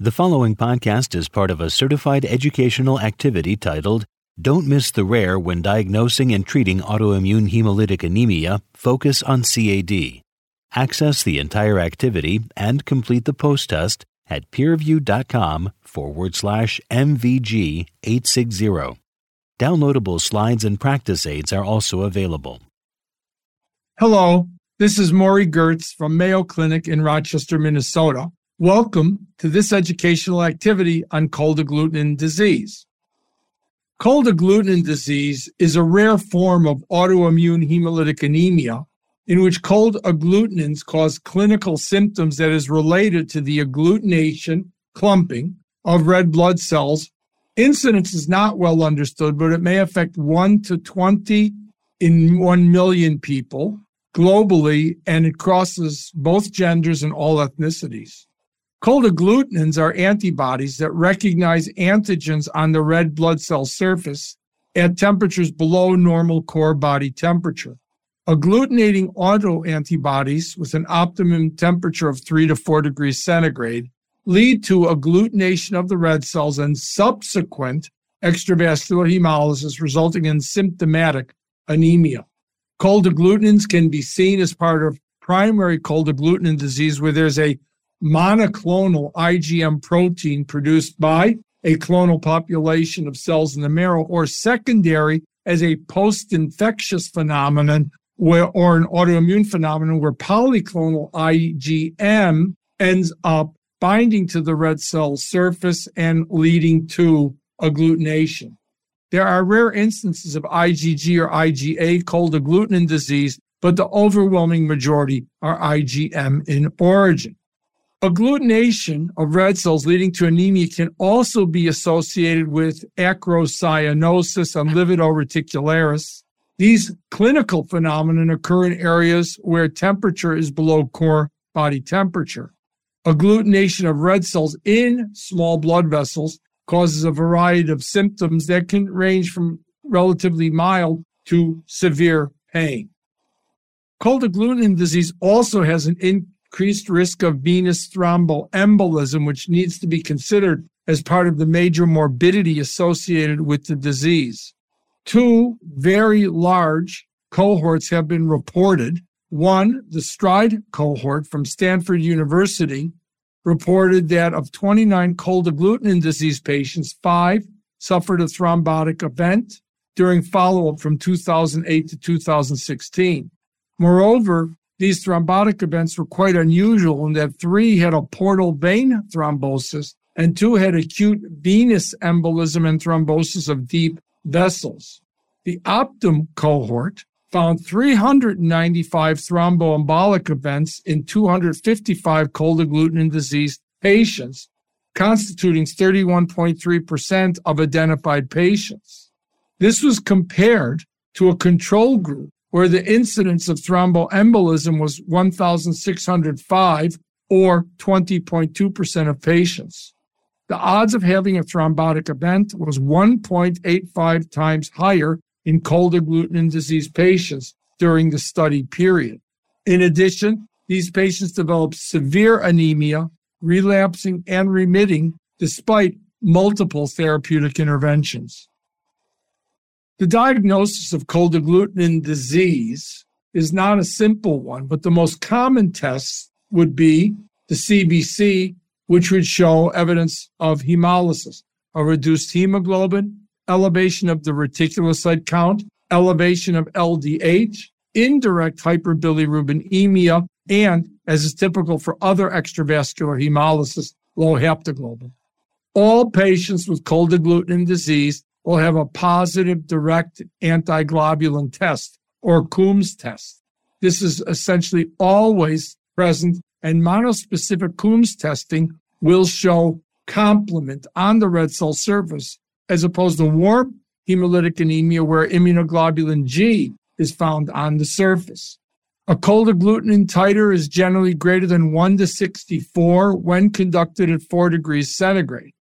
The following podcast is part of a certified educational activity titled Don't Miss the Rare When Diagnosing and Treating Autoimmune Hemolytic Anemia, Focus on CAD. Access the entire activity and complete the post test at peerview.com forward slash MVG 860. Downloadable slides and practice aids are also available. Hello, this is Morie Gertz from Mayo Clinic in Rochester, Minnesota. Welcome to this educational activity on cold agglutinin disease. Cold agglutinin disease is a rare form of autoimmune hemolytic anemia in which cold agglutinins cause clinical symptoms that is related to the agglutination, clumping of red blood cells. Incidence is not well understood, but it may affect 1 to 20 in 1 million people globally, and it crosses both genders and all ethnicities. Cold agglutinins are antibodies that recognize antigens on the red blood cell surface at temperatures below normal core body temperature. Agglutinating autoantibodies with an optimum temperature of 3 to 4 degrees centigrade lead to agglutination of the red cells and subsequent extravascular hemolysis, resulting in symptomatic anemia. Cold agglutinins can be seen as part of primary cold agglutinin disease, where there's a monoclonal IgM protein produced by a clonal population of cells in the marrow, or secondary as a post infectious phenomenon where, or an autoimmune phenomenon where polyclonal IgM ends up binding to the red cell surface and leading to agglutination. There are rare instances of IgG or IgA cold agglutinin disease, but the overwhelming majority are IgM in origin. Agglutination of red cells leading to anemia can also be associated with acrocyanosis and livedo reticularis. These clinical phenomena occur in areas where temperature is below core body temperature. Agglutination of red cells in small blood vessels causes a variety of symptoms that can range from relatively mild to severe pain. Cold agglutinin disease also has an in, increased risk of venous thromboembolism, which needs to be considered as part of the major morbidity associated with the disease. Two very large cohorts have been reported. One, the STRIDE cohort from Stanford University, reported that of 29 cold agglutinin disease patients, five suffered a thrombotic event during follow up from 2008 to 2016. Moreover, these thrombotic events were quite unusual in that three had a portal vein thrombosis and two had acute venous embolism and thrombosis of deep vessels. The Optum cohort found 395 thromboembolic events in 255 cold agglutinin disease patients, constituting 31.3% of identified patients. This was compared to a control group where the incidence of thromboembolism was 1,605 or 20.2% of patients. The odds of having a thrombotic event was 1.85 times higher in cold agglutinin disease patients during the study period. In addition, these patients developed severe anemia, relapsing and remitting despite multiple therapeutic interventions. The diagnosis of cold agglutinin disease is not a simple one, but the most common tests would be the CBC, which would show evidence of hemolysis, a reduced hemoglobin, elevation of the reticulocyte count, elevation of LDH, indirect hyperbilirubinemia, and, as is typical for other extravascular hemolysis, low haptoglobin. All patients with cold agglutinin disease will have a positive direct antiglobulin test or Coombs test. This is essentially always present, and monospecific Coombs testing will show complement on the red cell surface as opposed to warm hemolytic anemia where immunoglobulin G is found on the surface. A cold agglutinin titer is generally greater than 1 to 64 when conducted at 4 degrees centigrade.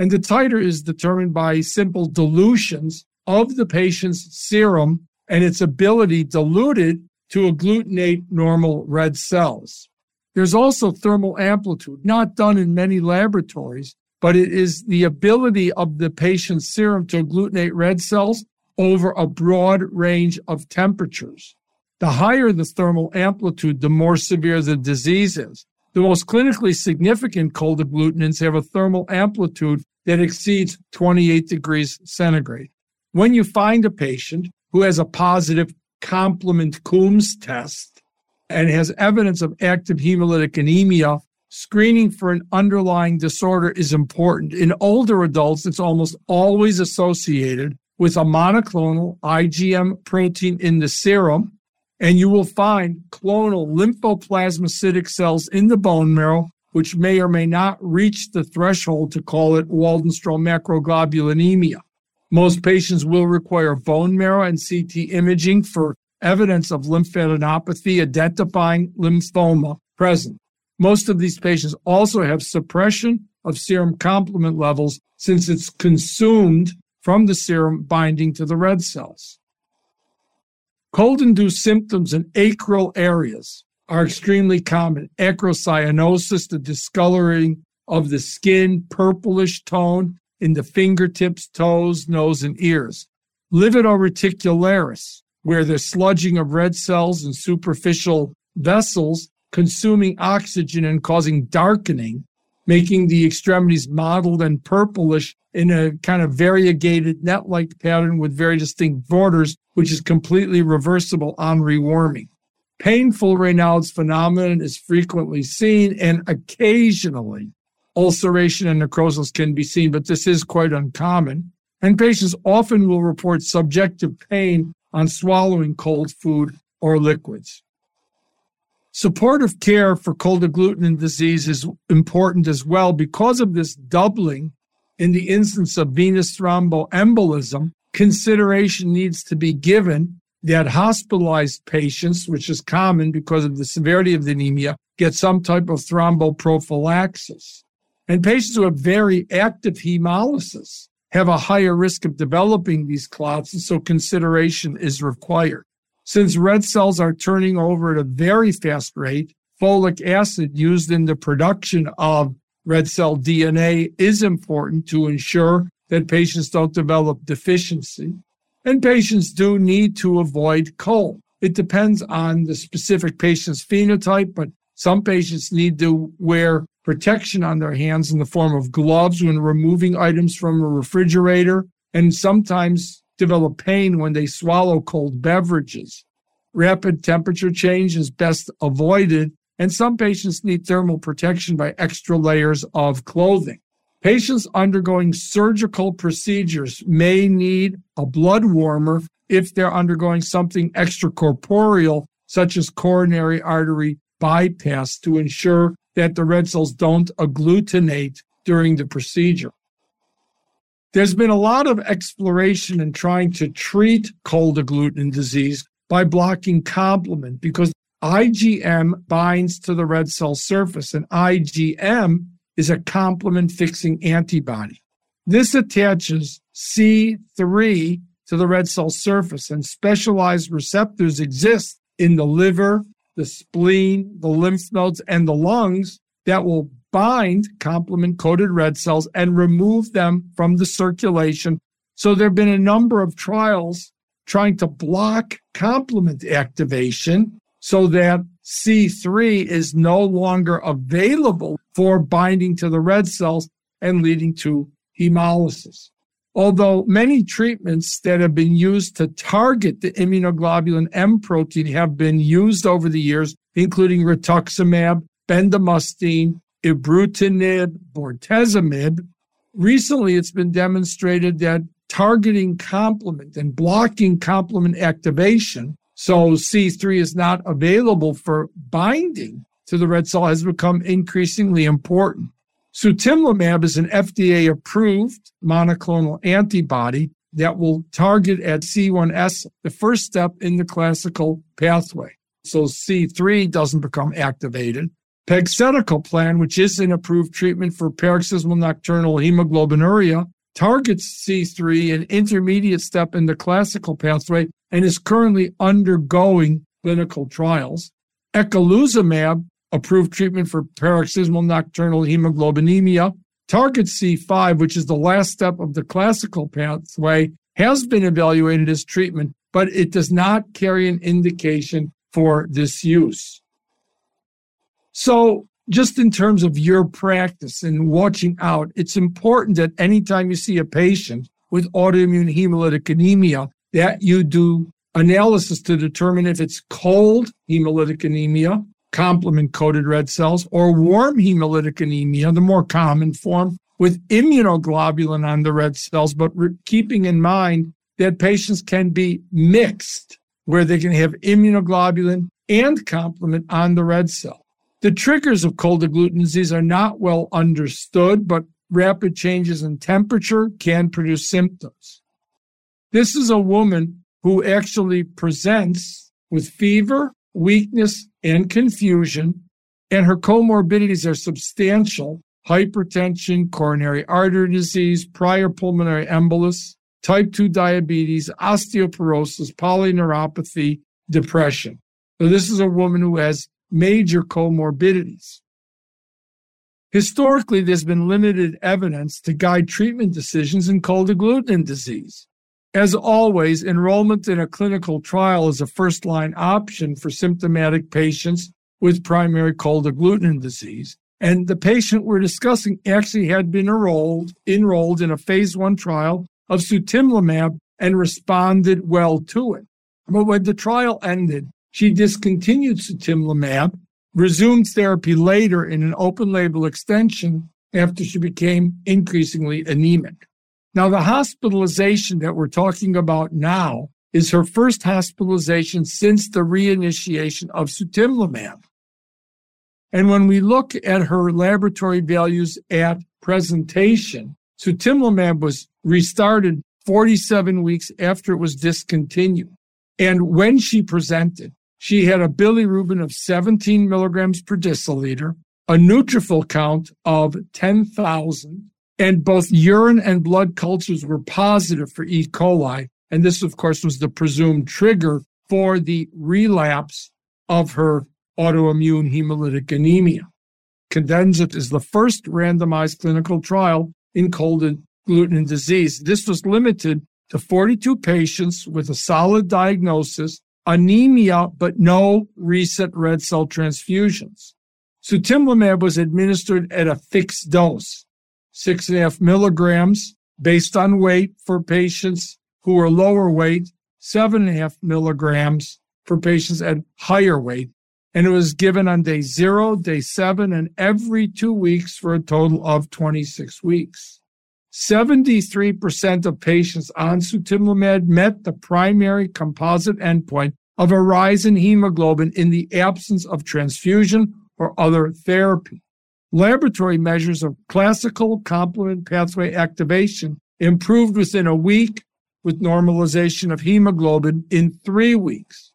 And the titer is determined by simple dilutions of the patient's serum and its ability diluted to agglutinate normal red cells. There's also thermal amplitude, not done in many laboratories, but it is the ability of the patient's serum to agglutinate red cells over a broad range of temperatures. The higher the thermal amplitude, the more severe the disease is. The most clinically significant cold agglutinins have a thermal amplitude that exceeds 28 degrees centigrade. When you find a patient who has a positive complement Coombs test and has evidence of active hemolytic anemia, screening for an underlying disorder is important. In older adults, it's almost always associated with a monoclonal IgM protein in the serum and you will find clonal lymphoplasmacytic cells in the bone marrow, which may or may not reach the threshold to call it Waldenstrom macroglobulinemia. Most patients will require bone marrow and CT imaging for evidence of lymphadenopathy identifying lymphoma present. Most of these patients also have suppression of serum complement levels since it's consumed from the serum binding to the red cells. Cold induced symptoms in acral areas are extremely common. Acrocyanosis, the discoloring of the skin, purplish tone in the fingertips, toes, nose, and ears. Livedo reticularis, where there's sludging of red cells and superficial vessels consuming oxygen and causing darkening, making the extremities mottled and purplish in a kind of variegated net like pattern with very distinct borders which is completely reversible on rewarming. Painful Raynaud's phenomenon is frequently seen and occasionally ulceration and necrosis can be seen, but this is quite uncommon. And patients often will report subjective pain on swallowing cold food or liquids. Supportive care for cold agglutinin disease is important as well because of this doubling in the instance of venous thromboembolism consideration needs to be given that hospitalized patients, which is common because of the severity of the anemia, get some type of thromboprophylaxis. And patients who have very active hemolysis have a higher risk of developing these clots, and so consideration is required. Since red cells are turning over at a very fast rate, folic acid used in the production of red cell DNA is important to ensure that patients don't develop deficiency. And patients do need to avoid cold. It depends on the specific patient's phenotype, but some patients need to wear protection on their hands in the form of gloves when removing items from a refrigerator, and sometimes develop pain when they swallow cold beverages. Rapid temperature change is best avoided, and some patients need thermal protection by extra layers of clothing. Patients undergoing surgical procedures may need a blood warmer if they're undergoing something extracorporeal, such as coronary artery bypass, to ensure that the red cells don't agglutinate during the procedure. There's been a lot of exploration in trying to treat cold agglutinin disease by blocking complement because IgM binds to the red cell surface and IgM is a complement fixing antibody. This attaches C3 to the red cell surface, and specialized receptors exist in the liver, the spleen, the lymph nodes, and the lungs that will bind complement coated red cells and remove them from the circulation. So there have been a number of trials trying to block complement activation so that C3 is no longer available for binding to the red cells and leading to hemolysis. Although many treatments that have been used to target the immunoglobulin M protein have been used over the years, including rituximab, bendamustine, ibrutinib, bortezomib, recently it's been demonstrated that targeting complement and blocking complement activation so C3 is not available for binding to the red cell has become increasingly important. Sutimlimab is an FDA approved monoclonal antibody that will target at C1s, the first step in the classical pathway. So C3 doesn't become activated. Pegcetacoplan, which is an approved treatment for paroxysmal nocturnal hemoglobinuria, targets C3, an intermediate step in the classical pathway, and is currently undergoing clinical trials. Eculizumab approved treatment for paroxysmal nocturnal hemoglobinemia. Target C5, which is the last step of the classical pathway, has been evaluated as treatment, but it does not carry an indication for this use. So, just in terms of your practice and watching out, it's important that anytime you see a patient with autoimmune hemolytic anemia, that you do analysis to determine if it's cold hemolytic anemia, complement coated red cells, or warm hemolytic anemia, the more common form, with immunoglobulin on the red cells, but re- keeping in mind that patients can be mixed, where they can have immunoglobulin and complement on the red cell. The triggers of cold agglutinin disease are not well understood, but rapid changes in temperature can produce symptoms. This is a woman who actually presents with fever, weakness, and confusion, and her comorbidities are substantial hypertension, coronary artery disease, prior pulmonary embolus, type 2 diabetes, osteoporosis, polyneuropathy, depression. So, this is a woman who has major comorbidities. Historically, there's been limited evidence to guide treatment decisions in cold agglutinin disease. As always, enrollment in a clinical trial is a first line option for symptomatic patients with primary cold agglutinin disease. And the patient we're discussing actually had been enrolled, enrolled in a phase one trial of sutimlimab and responded well to it. But when the trial ended, she discontinued sutimlimab, resumed therapy later in an open label extension after she became increasingly anemic. Now, the hospitalization that we're talking about now is her first hospitalization since the reinitiation of sutimlimab. And when we look at her laboratory values at presentation, sutimlimab was restarted 47 weeks after it was discontinued. And when she presented, she had a bilirubin of 17 milligrams per deciliter, a neutrophil count of 10,000, and both urine and blood cultures were positive for E. coli. And this, of course, was the presumed trigger for the relapse of her autoimmune hemolytic anemia. Cadenza is the first randomized clinical trial in cold agglutinin disease. This was limited to 42 patients with a solid diagnosis anemia, but no recent red cell transfusions. Sutimlimab was administered at a fixed dose, six and a half milligrams based on weight for patients who are lower weight, seven and a half milligrams for patients at higher weight. And it was given on day zero, day seven, and every two weeks for a total of 26 weeks. 73% of patients on sutimlimab met the primary composite endpoint of a rise in hemoglobin in the absence of transfusion or other therapy. Laboratory measures of classical complement pathway activation improved within a week with normalization of hemoglobin in three weeks.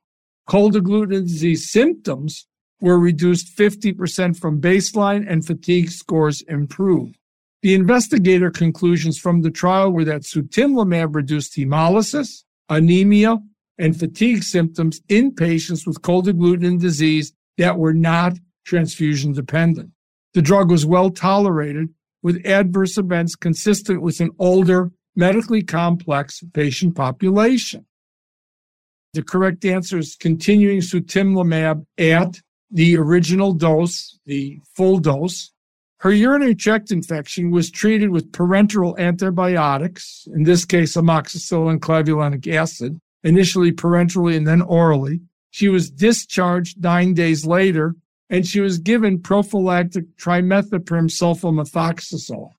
Cold agglutinin disease symptoms were reduced 50% from baseline and fatigue scores improved. The investigator conclusions from the trial were that sutimlimab reduced hemolysis, anemia, and fatigue symptoms in patients with cold agglutinin disease that were not transfusion dependent. The drug was well tolerated with adverse events consistent with an older, medically complex patient population. The correct answer is continuing sutimlimab at the original dose, the full dose, her urinary tract infection was treated with parenteral antibiotics, in this case, amoxicillin clavulanic acid, initially parenterally and then orally. She was discharged nine days later, and she was given prophylactic trimethoprim sulfamethoxazole.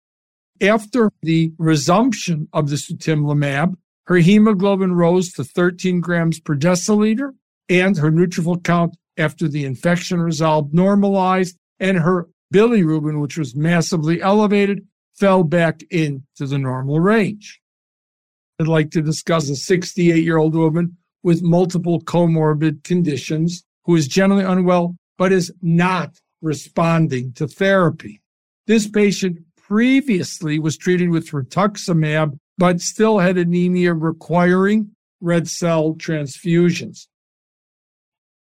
After the resumption of the sutimlimab, her hemoglobin rose to 13 grams per deciliter, and her neutrophil count after the infection resolved normalized, and her bilirubin, which was massively elevated, fell back into the normal range. I'd like to discuss a 68 year old woman with multiple comorbid conditions who is generally unwell but is not responding to therapy. This patient previously was treated with rituximab but still had anemia requiring red cell transfusions.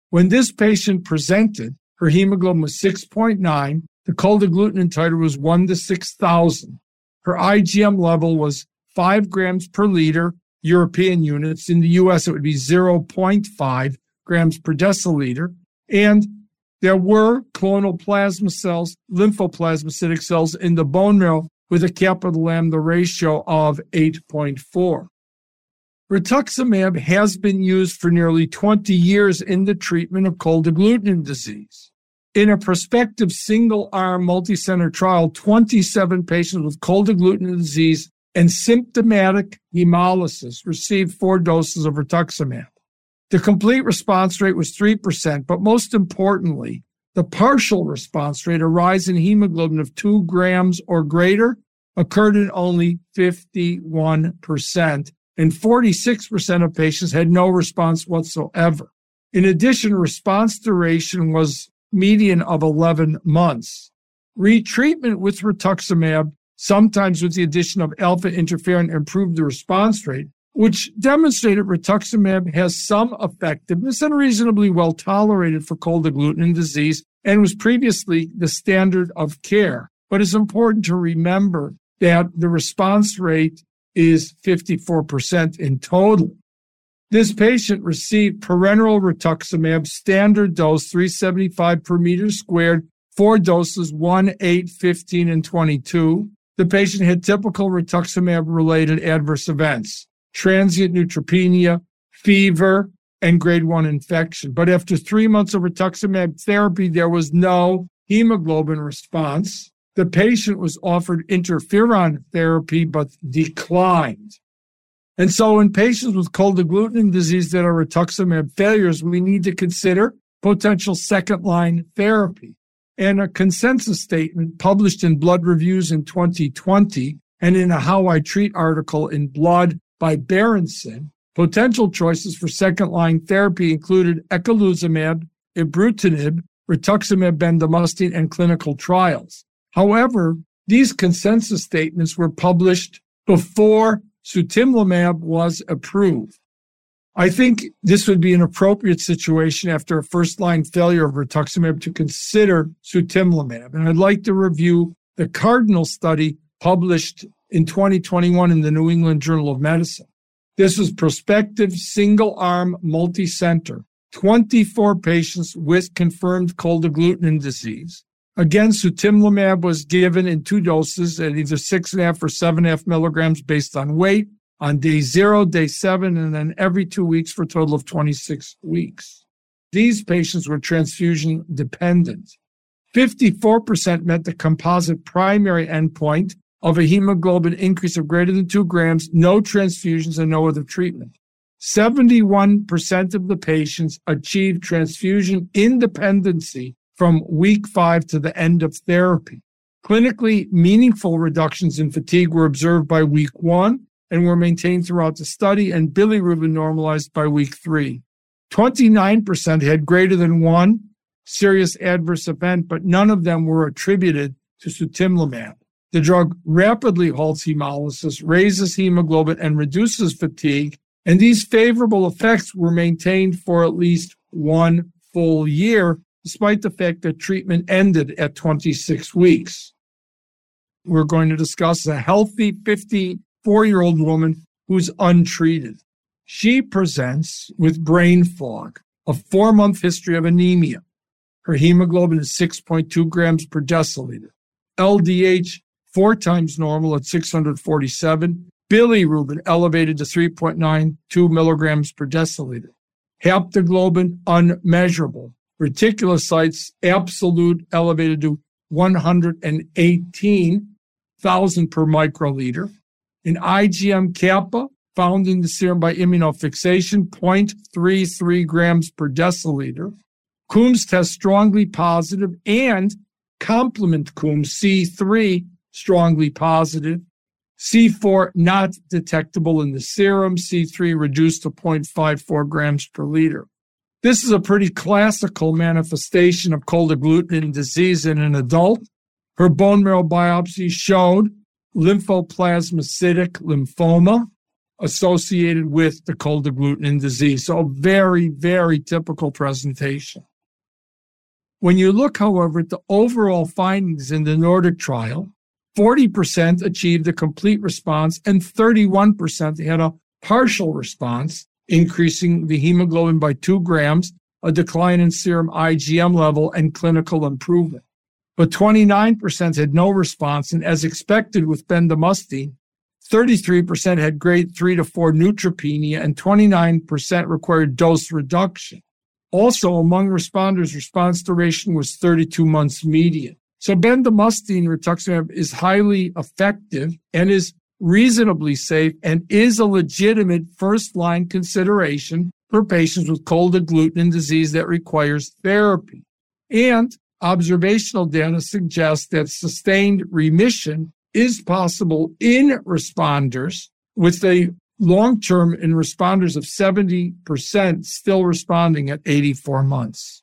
When this patient presented, Her hemoglobin was 6.9. The cold agglutinin titer was 1 to 6,000. Her IgM level was 5 grams per liter, European units. In the US, it would be 0.5 grams per deciliter. And there were clonal plasma cells, lymphoplasmacytic cells in the bone marrow with a kappa lambda ratio of 8.4. Rituximab has been used for nearly 20 years in the treatment of cold agglutinin disease. In a prospective single arm multicenter trial, 27 patients with cold agglutinin disease and symptomatic hemolysis received four doses of rituximab. The complete response rate was 3%, but most importantly, the partial response rate, a rise in hemoglobin of two grams or greater, occurred in only 51%, and 46% of patients had no response whatsoever. In addition, response duration was median of 11 months. Retreatment with rituximab, sometimes with the addition of alpha interferon, improved the response rate, which demonstrated rituximab has some effectiveness and reasonably well tolerated for cold agglutinin disease and was previously the standard of care. But it's important to remember that the response rate is 54% in total. This patient received parenteral rituximab standard dose 375 per meter squared, four doses 1, 8, 15, and 22. The patient had typical rituximab related adverse events transient neutropenia, fever, and grade 1 infection. But after three months of rituximab therapy, there was no hemoglobin response. The patient was offered interferon therapy but declined. And so in patients with cold agglutinin disease that are rituximab failures, we need to consider potential second line therapy. And a consensus statement published in Blood Reviews in 2020 and in a How I Treat article in Blood by Berentsen, potential choices for second line therapy included eculizumab, ibrutinib, rituximab bendamustine, and clinical trials. However, these consensus statements were published before sutimlimab was approved. I think this would be an appropriate situation after a first line failure of rituximab to consider sutimlimab. And I'd like to review the Cardinal study published in 2021 in the New England Journal of Medicine. This was prospective single arm multicenter, 24 patients with confirmed cold agglutinin disease. Again, sutimlimab was given in two doses at either six and a half or seven and a half milligrams based on weight on day zero, day seven, and then every two weeks for a total of 26 weeks. These patients were transfusion dependent. 54% met the composite primary endpoint of a hemoglobin increase of greater than two grams, no transfusions, and no other treatment. 71% of the patients achieved transfusion independency from week five to the end of therapy. Clinically meaningful reductions in fatigue were observed by week one and were maintained throughout the study, and bilirubin normalized by week three. 29% had greater than one serious adverse event, but none of them were attributed to sutimlimab. The drug rapidly halts hemolysis, raises hemoglobin, and reduces fatigue, and these favorable effects were maintained for at least one full year despite the fact that treatment ended at 26 weeks. We're going to discuss a healthy 54 year old woman who's untreated. She presents with brain fog, a four month history of anemia. Her hemoglobin is 6.2 grams per deciliter. LDH four times normal at 647. Bilirubin elevated to 3.92 milligrams per deciliter. Haptoglobin unmeasurable reticulocytes absolute elevated to 118,000 per microliter. In IgM kappa, found in the serum by immunofixation, 0.33 grams per deciliter. Coombs test strongly positive and complement Coombs C3 strongly positive. C4 not detectable in the serum, C3 reduced to 0.54 grams per liter. This is a pretty classical manifestation of cold agglutinin disease in an adult. Her bone marrow biopsy showed lymphoplasmacytic lymphoma associated with the cold agglutinin disease. So, very, very typical presentation. When you look, however, at the overall findings in the Nordic trial, 40% achieved a complete response and 31% had a partial response, increasing the hemoglobin by two grams, a decline in serum IgM level, and clinical improvement. But 29% had no response, and as expected with bendamustine, 33% had grade 3 to 4 neutropenia, and 29% required dose reduction. Also, among responders, response duration was 32 months median. So bendamustine rituximab is highly effective and is reasonably safe and is a legitimate first line consideration for patients with cold agglutinin disease that requires therapy. And observational data suggests that sustained remission is possible in responders with a long term in responders of 70% still responding at 84 months.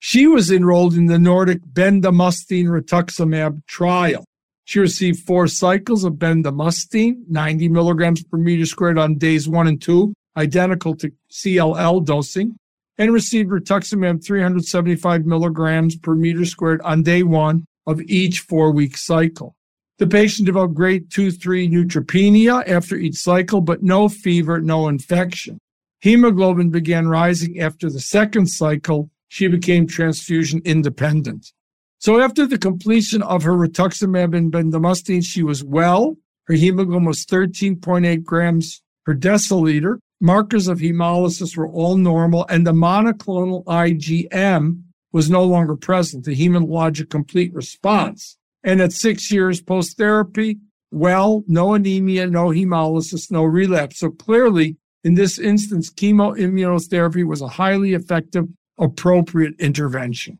She was enrolled in the Nordic bendamustine rituximab trial. She received four cycles of bendamustine, 90 milligrams per meter squared on days one and two, identical to CLL dosing, and received rituximab 375 milligrams per meter squared on day one of each four week cycle. The patient developed grade 2 3 neutropenia after each cycle, but no fever, no infection. Hemoglobin began rising after the second cycle. She became transfusion independent. So after the completion of her rituximab and bendamustine, she was well. Her hemoglobin was 13.8 grams per deciliter. Markers of hemolysis were all normal, and the monoclonal IgM was no longer present, the hematologic complete response. And at six years post therapy, well, no anemia, no hemolysis, no relapse. So clearly, in this instance, chemoimmunotherapy was a highly effective, appropriate intervention.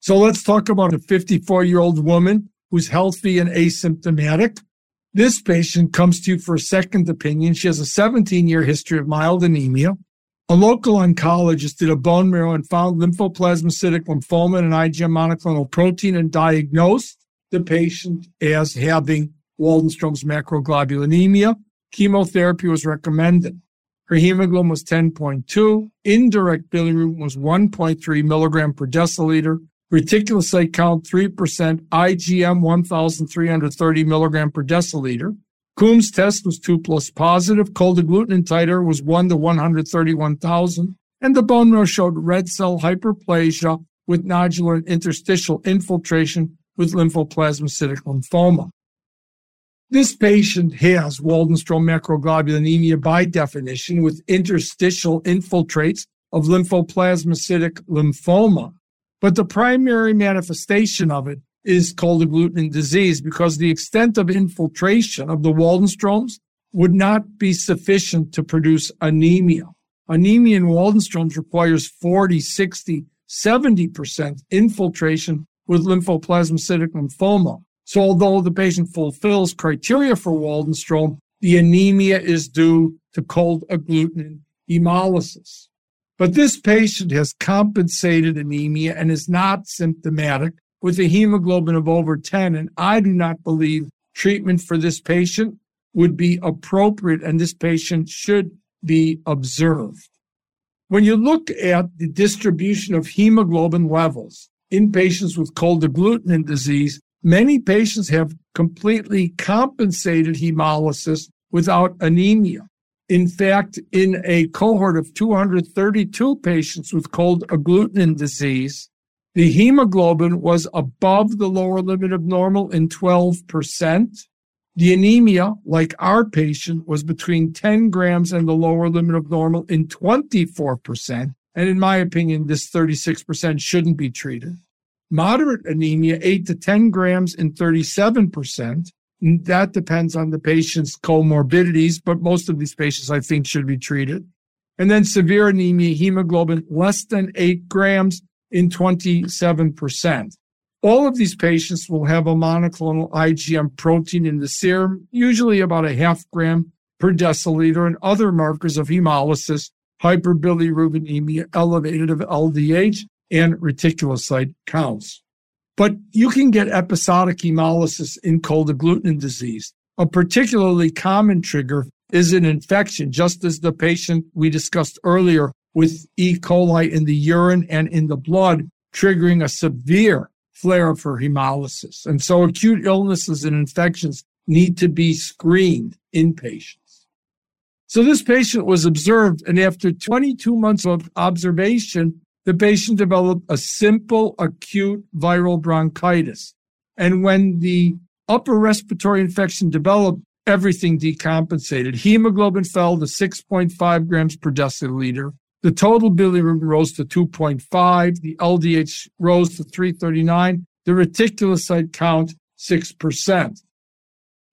So let's talk about a 54 year old woman who's healthy and asymptomatic. This patient comes to you for a second opinion. She has a 17 year history of mild anemia. A local oncologist did a bone marrow and found lymphoplasmacytic lymphoma and an IgM monoclonal protein and diagnosed the patient as having Waldenstrom's macroglobulinemia. Chemotherapy was recommended. Her hemoglobin was 10.2. Indirect bilirubin was 1.3 milligram per deciliter. Reticulocyte count 3%. IgM 1,330 milligram per deciliter. Coombs test was 2 plus positive. Cold agglutinin titer was 1 to 131,000. And the bone marrow showed red cell hyperplasia with nodular and interstitial infiltration with lymphoplasmacytic lymphoma. This patient has Waldenstrom macroglobulinemia by definition with interstitial infiltrates of lymphoplasmacytic lymphoma. But the primary manifestation of it is cold agglutinin disease because the extent of infiltration of the Waldenstroms would not be sufficient to produce anemia. Anemia in Waldenstroms requires 40, 60, 70% infiltration with lymphoplasmacytic lymphoma. So although the patient fulfills criteria for Waldenstrom, the anemia is due to cold agglutinin hemolysis. But this patient has compensated anemia and is not symptomatic with a hemoglobin of over 10. And I do not believe treatment for this patient would be appropriate and this patient should be observed. When you look at the distribution of hemoglobin levels, in patients with cold agglutinin disease, many patients have completely compensated hemolysis without anemia. In fact, in a cohort of 232 patients with cold agglutinin disease, the hemoglobin was above the lower limit of normal in 12%. The anemia, like our patient, was between 10 grams and the lower limit of normal in 24%. And in my opinion, this 36% shouldn't be treated. Moderate anemia, 8 to 10 grams in 37%. That depends on the patient's comorbidities, but most of these patients, I think, should be treated. And then severe anemia, hemoglobin less than 8 grams in 27%. All of these patients will have a monoclonal IgM protein in the serum, usually about a half gram per deciliter, and other markers of hemolysis hyperbilirubinemia, elevated of LDH, and reticulocyte counts. But you can get episodic hemolysis in cold agglutinin disease. A particularly common trigger is an infection, just as the patient we discussed earlier with E. coli in the urine and in the blood, triggering a severe flare for hemolysis. And so acute illnesses and infections need to be screened in patients. So this patient was observed, and after 22 months of observation, the patient developed a simple acute viral bronchitis. And when the upper respiratory infection developed, everything decompensated. Hemoglobin fell to 6.5 grams per deciliter. The total bilirubin rose to 2.5. The LDH rose to 339. The reticulocyte count, 6%.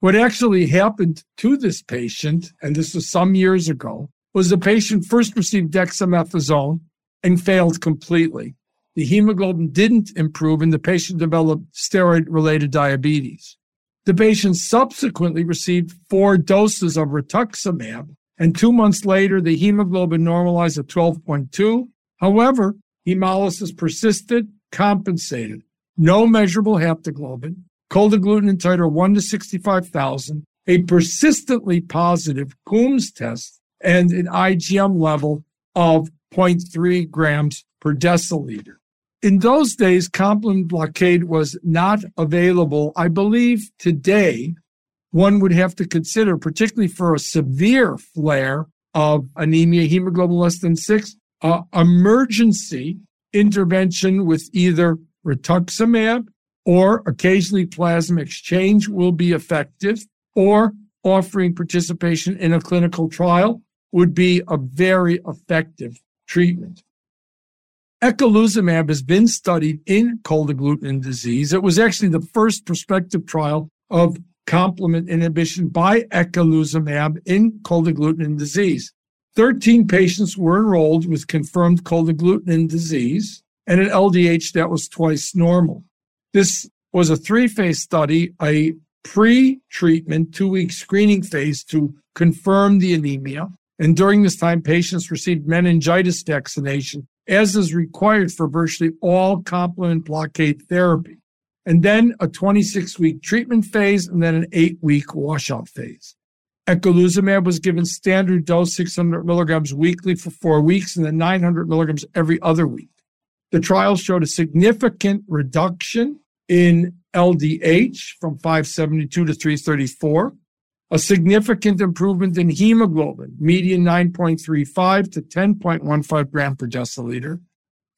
What actually happened to this patient, and this was some years ago, was the patient first received dexamethasone and failed completely. The hemoglobin didn't improve and the patient developed steroid related diabetes. The patient subsequently received four doses of rituximab and two months later, the hemoglobin normalized at 12.2. However, hemolysis persisted, compensated. No measurable haptoglobin, cold agglutinin titer 1 to 65,000, a persistently positive Coombs test, and an IgM level of 0.3 grams per deciliter. In those days, complement blockade was not available. I believe today one would have to consider, particularly for a severe flare of anemia, hemoglobin less than six, uh, emergency intervention with either rituximab or occasionally plasma exchange will be effective, or offering participation in a clinical trial would be a very effective treatment. Eculizumab has been studied in cold agglutinin disease. It was actually the first prospective trial of complement inhibition by eculizumab in cold agglutinin disease. 13 patients were enrolled with confirmed cold agglutinin disease and an LDH that was twice normal. This was a three phase study, a pre treatment, two week screening phase to confirm the anemia. And during this time, patients received meningitis vaccination, as is required for virtually all complement blockade therapy and then a 26 week treatment phase, and then an eight week washout phase. Eculizumab was given standard dose 600 milligrams weekly for four weeks and then 900 milligrams every other week. The trial showed a significant reduction in LDH from 572 to 334, a significant improvement in hemoglobin, median 9.35 to 10.15 gram per deciliter,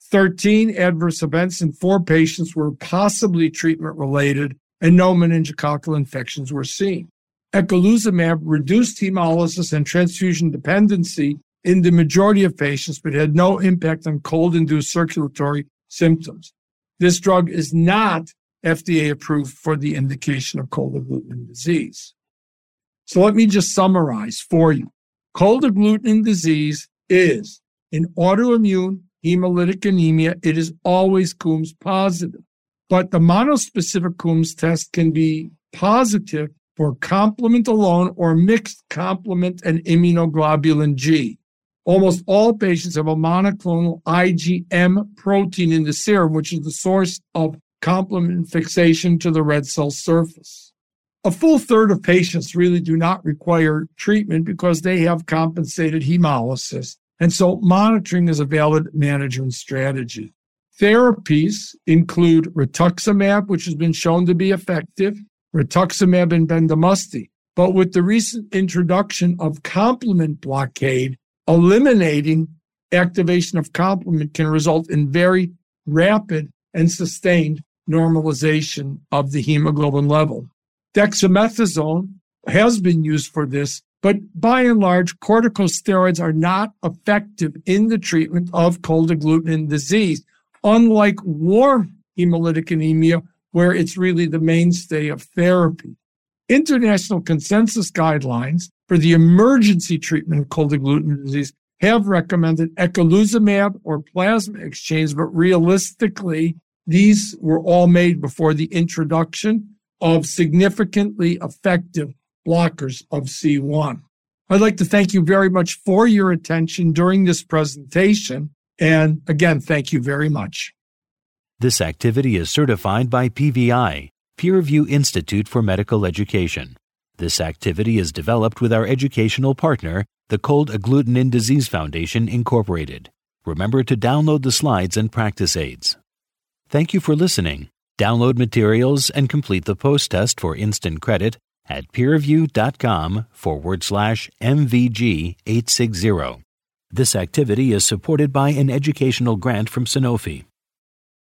13 adverse events in four patients were possibly treatment related, and no meningococcal infections were seen. Eculizumab reduced hemolysis and transfusion dependency in the majority of patients, but had no impact on cold induced circulatory symptoms. This drug is not FDA approved for the indication of cold agglutinin disease. So let me just summarize for you. Cold agglutinin disease is an autoimmune hemolytic anemia, it is always Coombs positive. But the monospecific Coombs test can be positive for complement alone or mixed complement and immunoglobulin G. Almost all patients have a monoclonal IgM protein in the serum, which is the source of complement fixation to the red cell surface. A full third of patients really do not require treatment because they have compensated hemolysis and so monitoring is a valid management strategy. Therapies include rituximab, which has been shown to be effective, rituximab and bendamustine. But with the recent introduction of complement blockade, eliminating activation of complement can result in very rapid and sustained normalization of the hemoglobin level. Dexamethasone has been used for this but by and large, corticosteroids are not effective in the treatment of cold agglutinin disease, unlike warm hemolytic anemia, where it's really the mainstay of therapy. International consensus guidelines for the emergency treatment of cold agglutinin disease have recommended eculizumab or plasma exchange, but realistically, these were all made before the introduction of significantly effective blockers of C1. I'd like to thank you very much for your attention during this presentation. And again, thank you very much. This activity is certified by PVI, PeerView Institute for Medical Education. This activity is developed with our educational partner, the Cold Agglutinin Disease Foundation, Incorporated. Remember to download the slides and practice aids. Thank you for listening. Download materials and complete the post test for instant credit at peerview.com forward slash MVG 860. This activity is supported by an educational grant from Sanofi.